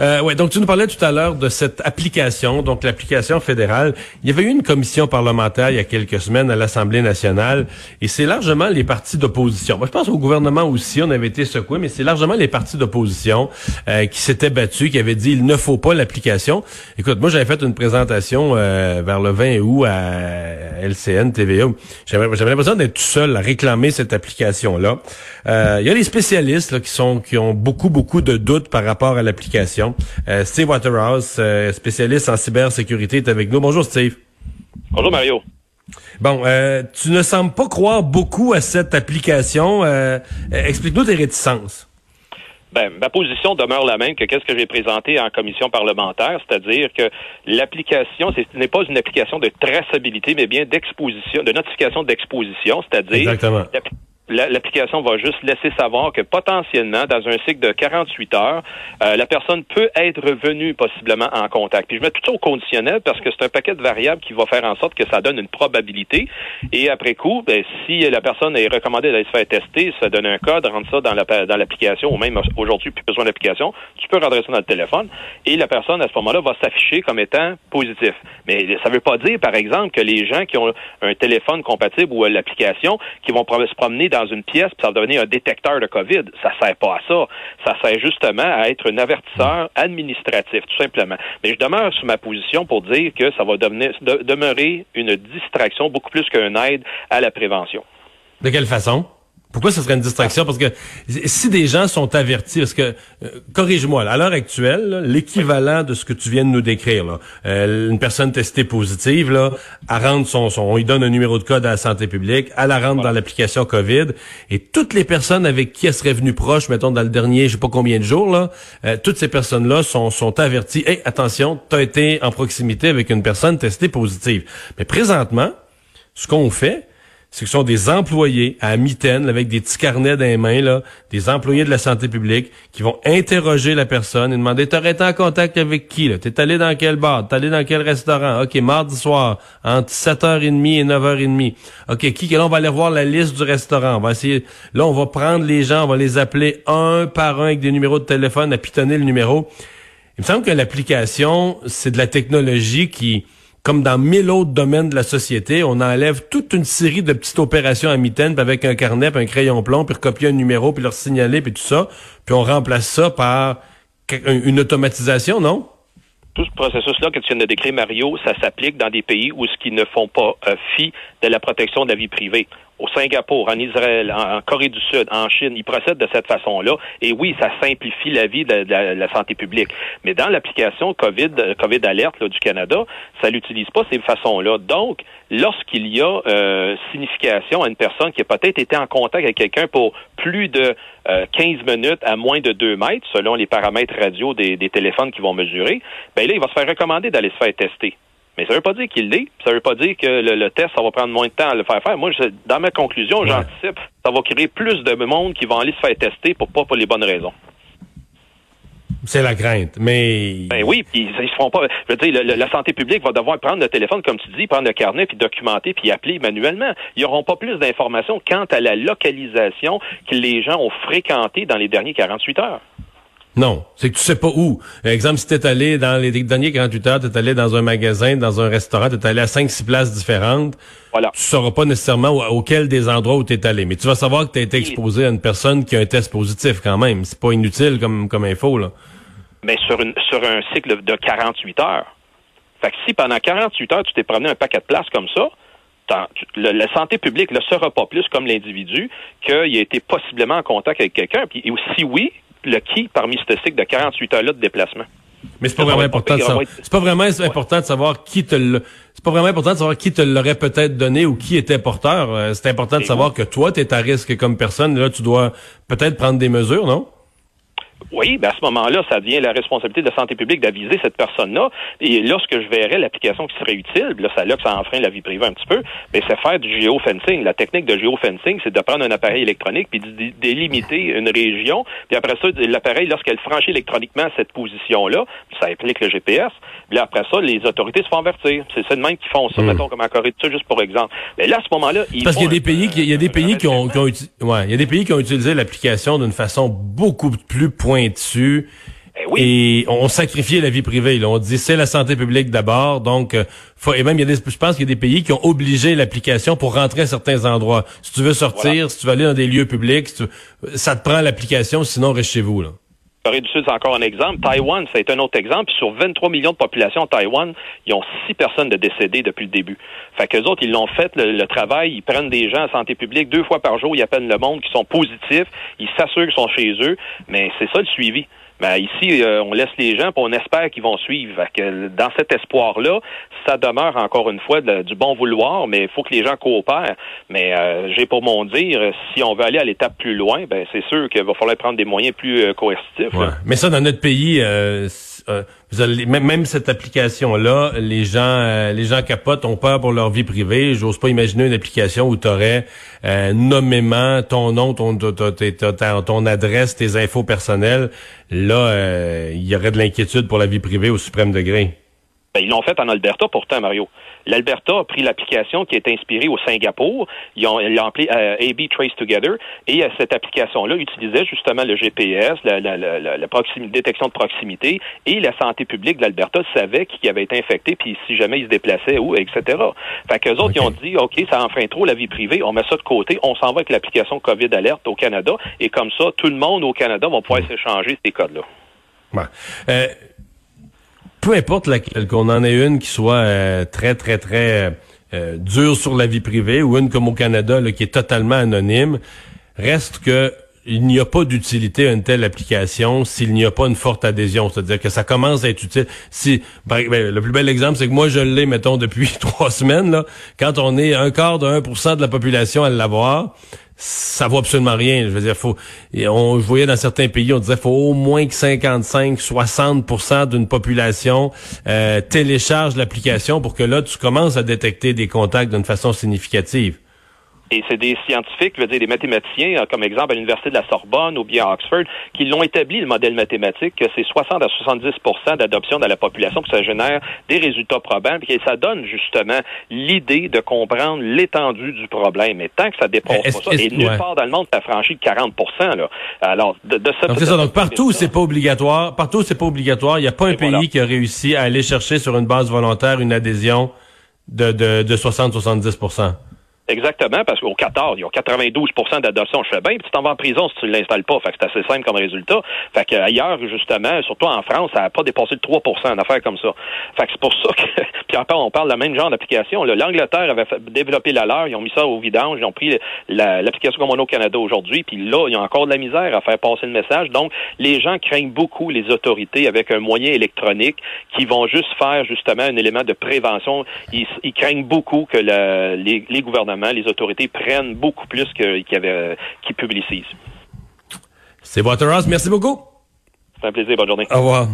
Euh, ouais, donc tu nous parlais tout à l'heure de cette application, donc l'application fédérale. Il y avait eu une commission parlementaire il y a quelques semaines à l'Assemblée nationale, et c'est largement les partis d'opposition. Moi, je pense au gouvernement aussi, on avait été secoué, mais c'est largement les partis d'opposition euh, qui s'étaient battus, qui avaient dit il ne faut pas l'application. Écoute, moi j'avais fait une présentation euh, vers le 20 août à LCN TVA. J'avais l'impression d'être tout seul à réclamer cette application-là. Euh, il y a les spécialistes là, qui sont qui ont beaucoup beaucoup de doutes par rapport à l'application. Euh, Steve Waterhouse, euh, spécialiste en cybersécurité, est avec nous. Bonjour Steve. Bonjour Mario. Bon, euh, tu ne sembles pas croire beaucoup à cette application. Explique-nous tes réticences. Ben, ma position demeure la même que qu'est-ce que j'ai présenté en commission parlementaire, c'est-à-dire que l'application, ce n'est pas une application de traçabilité, mais bien d'exposition, de notification d'exposition, c'est-à-dire l'application va juste laisser savoir que potentiellement, dans un cycle de 48 heures, euh, la personne peut être revenue possiblement en contact. Puis je mets tout ça au conditionnel parce que c'est un paquet de variables qui va faire en sorte que ça donne une probabilité. Et après coup, ben, si la personne est recommandée d'aller se faire tester, ça donne un code, rentre ça dans l'application, ou même aujourd'hui, plus besoin d'application, tu peux rentrer ça dans le téléphone, et la personne, à ce moment-là, va s'afficher comme étant positif. Mais ça ne veut pas dire, par exemple, que les gens qui ont un téléphone compatible ou l'application, qui vont se promener dans une pièce, puis ça va devenir un détecteur de COVID. Ça sert pas à ça. Ça sert justement à être un avertisseur administratif, tout simplement. Mais je demeure sur ma position pour dire que ça va demeurer une distraction beaucoup plus qu'une aide à la prévention. De quelle façon? Pourquoi ce serait une distraction? Parce que si des gens sont avertis, parce que, euh, corrige-moi, à l'heure actuelle, l'équivalent de ce que tu viens de nous décrire, euh, une personne testée positive, là, elle rentre son, son, on lui donne un numéro de code à la santé publique, elle la rentre dans l'application COVID, et toutes les personnes avec qui elle serait venue proche, mettons dans le dernier, je sais pas combien de jours, là, euh, toutes ces personnes-là sont, sont averties, hey, attention, tu as été en proximité avec une personne testée positive. Mais présentement, ce qu'on fait, c'est que ce sont des employés à mitaine avec des petits carnets dans les mains, là, des employés de la santé publique qui vont interroger la personne et demander T'aurais été en contact avec qui? Là? T'es allé dans quel bar? T'es allé dans quel restaurant? OK, mardi soir, entre 7h30 et 9h30. OK, qui? Là, on va aller voir la liste du restaurant. On va essayer. Là, on va prendre les gens, on va les appeler un par un avec des numéros de téléphone à pitonner le numéro. Il me semble que l'application, c'est de la technologie qui comme dans mille autres domaines de la société, on enlève toute une série de petites opérations à mitaine, avec un carnet, puis un crayon plomb, puis recopier un numéro, puis leur signaler, puis tout ça, puis on remplace ça par une automatisation, non? tout ce processus-là que tu viens de décrire, Mario, ça s'applique dans des pays où ce qui ne font pas euh, fi de la protection de la vie privée au Singapour, en Israël, en, Corée du Sud, en Chine, ils procèdent de cette façon-là. Et oui, ça simplifie la vie de, la, santé publique. Mais dans l'application COVID, COVID Alert du Canada, ça l'utilise pas ces façons-là. Donc, lorsqu'il y a euh, signification à une personne qui a peut-être été en contact avec quelqu'un pour plus de 15 euh, minutes à moins de 2 mètres, selon les paramètres radio des, des téléphones qui vont mesurer, ben là, il va se faire recommander d'aller se faire tester. Mais ça ne veut pas dire qu'il l'est. Ça ne veut pas dire que le, test, ça va prendre moins de temps à le faire faire. Moi, dans ma conclusion, j'anticipe, ça va créer plus de monde qui vont aller se faire tester pour pas pour les bonnes raisons. C'est la crainte, mais... Ben oui, puis ils se font pas... Je veux dire, la santé publique va devoir prendre le téléphone, comme tu dis, prendre le carnet, puis documenter, puis appeler manuellement. Ils n'auront pas plus d'informations quant à la localisation que les gens ont fréquenté dans les derniers 48 heures. Non, c'est que tu sais pas où. Exemple, si t'es allé dans les derniers 48 heures, t'es allé dans un magasin, dans un restaurant, t'es allé à 5-6 places différentes, voilà. tu sauras pas nécessairement auquel des endroits où t'es allé. Mais tu vas savoir que t'as été exposé à une personne qui a un test positif quand même. C'est pas inutile comme, comme info, là. Mais sur, une, sur un cycle de 48 heures. Fait que si pendant 48 heures, tu t'es promené un paquet de places comme ça, la santé publique ne sera pas plus comme l'individu qu'il a été possiblement en contact avec quelqu'un. Puis si oui, le qui parmi ce cycle de 48 heures-là de déplacement. Mais c'est pas vraiment important de savoir. C'est pas vraiment important de savoir qui te le. C'est pas vraiment important de savoir qui te l'aurait peut-être donné ou qui était porteur. Euh, c'est important de savoir que toi, tu es à risque comme personne. Là, tu dois peut-être prendre des mesures, non? Oui, ben à ce moment-là, ça devient la responsabilité de la santé publique d'aviser cette personne-là. Et lorsque je verrai l'application qui serait utile, là, ça, là que ça enfreint la vie privée un petit peu, mais c'est faire du géofencing. La technique de géofencing, c'est de prendre un appareil électronique puis de délimiter une région. Puis après ça, l'appareil, lorsqu'elle franchit électroniquement cette position-là, ça implique le GPS. Puis après ça, les autorités se font avertir. C'est ça de même qui font ça, hmm. mettons comme en Corée du Sud, juste pour exemple. Mais là, à ce moment-là, parce qu'il y a des pays qui, il y a des pays qui ont, qui ont ouais, il y a des pays qui ont utilisé l'application d'une façon beaucoup plus dessus Eh et on sacrifiait la vie privée. Là. On dit c'est la santé publique d'abord. Donc, euh, faut, et même il y a des, je pense qu'il y a des pays qui ont obligé l'application pour rentrer à certains endroits. Si tu veux sortir, si tu veux aller dans des lieux publics, ça te prend l'application. Sinon, reste chez vous. Là. Corée du Sud, c'est encore un exemple. Taïwan, c'est un autre exemple. sur 23 millions de population en Taïwan, ils ont six personnes de décédées depuis le début. Fait qu'eux autres, ils l'ont fait, le, travail. Ils prennent des gens en santé publique deux fois par jour. Ils appellent le monde qui sont positifs. Ils s'assurent qu'ils sont chez eux. Mais c'est ça le suivi. Ben, ici, euh, on laisse les gens, puis on espère qu'ils vont suivre. Que dans cet espoir-là, ça demeure encore une fois du bon vouloir, mais il faut que les gens coopèrent. Mais euh, j'ai pour mon dire, si on veut aller à l'étape plus loin, ben c'est sûr qu'il va falloir prendre des moyens plus euh, coercitifs. Mais ça, dans notre pays, même, cette application-là, les gens, euh, les gens capotent, ont peur pour leur vie privée. J'ose pas imaginer une application où tu aurais euh, nommément ton nom, ton, ton, ton, adresse, tes infos personnelles. Là, euh, il y aurait de l'inquiétude pour la vie privée au suprême degré. Ben, ils l'ont fait en Alberta pourtant, Mario. L'Alberta a pris l'application qui est inspirée au Singapour. Ils ont, appelée euh, AB Trace Together. Et euh, cette application-là utilisait justement le GPS, la, la, la, détection de proximité. Et la santé publique de l'Alberta savait qui avait été infecté, puis si jamais il se déplaçait, où, etc. Fait qu'eux autres, ils ont dit, OK, ça enfreint trop la vie privée, on met ça de côté, on s'en va avec l'application COVID Alerte au Canada. Et comme ça, tout le monde au Canada va pouvoir hmm. s'échanger ces codes-là. Ouais. Euh, peu importe laquelle, qu'on en ait une qui soit euh, très, très, très euh, dure sur la vie privée ou une comme au Canada là, qui est totalement anonyme, reste que il n'y a pas d'utilité à une telle application s'il n'y a pas une forte adhésion. C'est-à-dire que ça commence à être utile. Si ben, Le plus bel exemple, c'est que moi, je l'ai, mettons, depuis trois semaines. Là, quand on est un quart de 1% de la population à l'avoir, ça vaut absolument rien. Je veux dire, faut, on, je voyais dans certains pays, on disait faut au moins que 55, 60% d'une population euh, télécharge l'application pour que là, tu commences à détecter des contacts d'une façon significative. Et c'est des scientifiques, je veux dire des mathématiciens, euh, comme exemple à l'Université de la Sorbonne ou bien à Oxford, qui l'ont établi, le modèle mathématique, que c'est 60 à 70% d'adoption dans la population, que ça génère des résultats probants, et ça donne justement l'idée de comprendre l'étendue du problème. Mais tant que ça dépasse pas ça, et nulle part dans le monde, ça franchit 40 là. Alors, de, de Donc, c'est ça. Donc, partout, c'est pas obligatoire. Partout, c'est pas obligatoire. Il n'y a pas un pays qui a réussi à aller chercher sur une base volontaire une adhésion de, de, de 60-70 Exactement, parce qu'au 14, il y a 92% d'adoption. Je fais bien, puis tu t'en vas en prison si tu ne l'installes pas. Fait que c'est assez simple comme résultat. Fait qu'ailleurs, justement, surtout en France, ça n'a pas dépassé le 3 une affaire comme ça. Fait que c'est pour ça que, puis encore, on parle de même genre d'application. L'Angleterre avait développé la leur, ils ont mis ça au vidange, ils ont pris l'application comme on a au Canada aujourd'hui, puis là, ils ont encore de la misère à faire passer le message. Donc, les gens craignent beaucoup les autorités avec un moyen électronique qui vont juste faire justement un élément de prévention. Ils, craignent beaucoup que les, les gouvernements les autorités prennent beaucoup plus qu'ils qu publicisent. C'est Waterhouse. Merci beaucoup. C'est un plaisir. Bonne journée. Au revoir.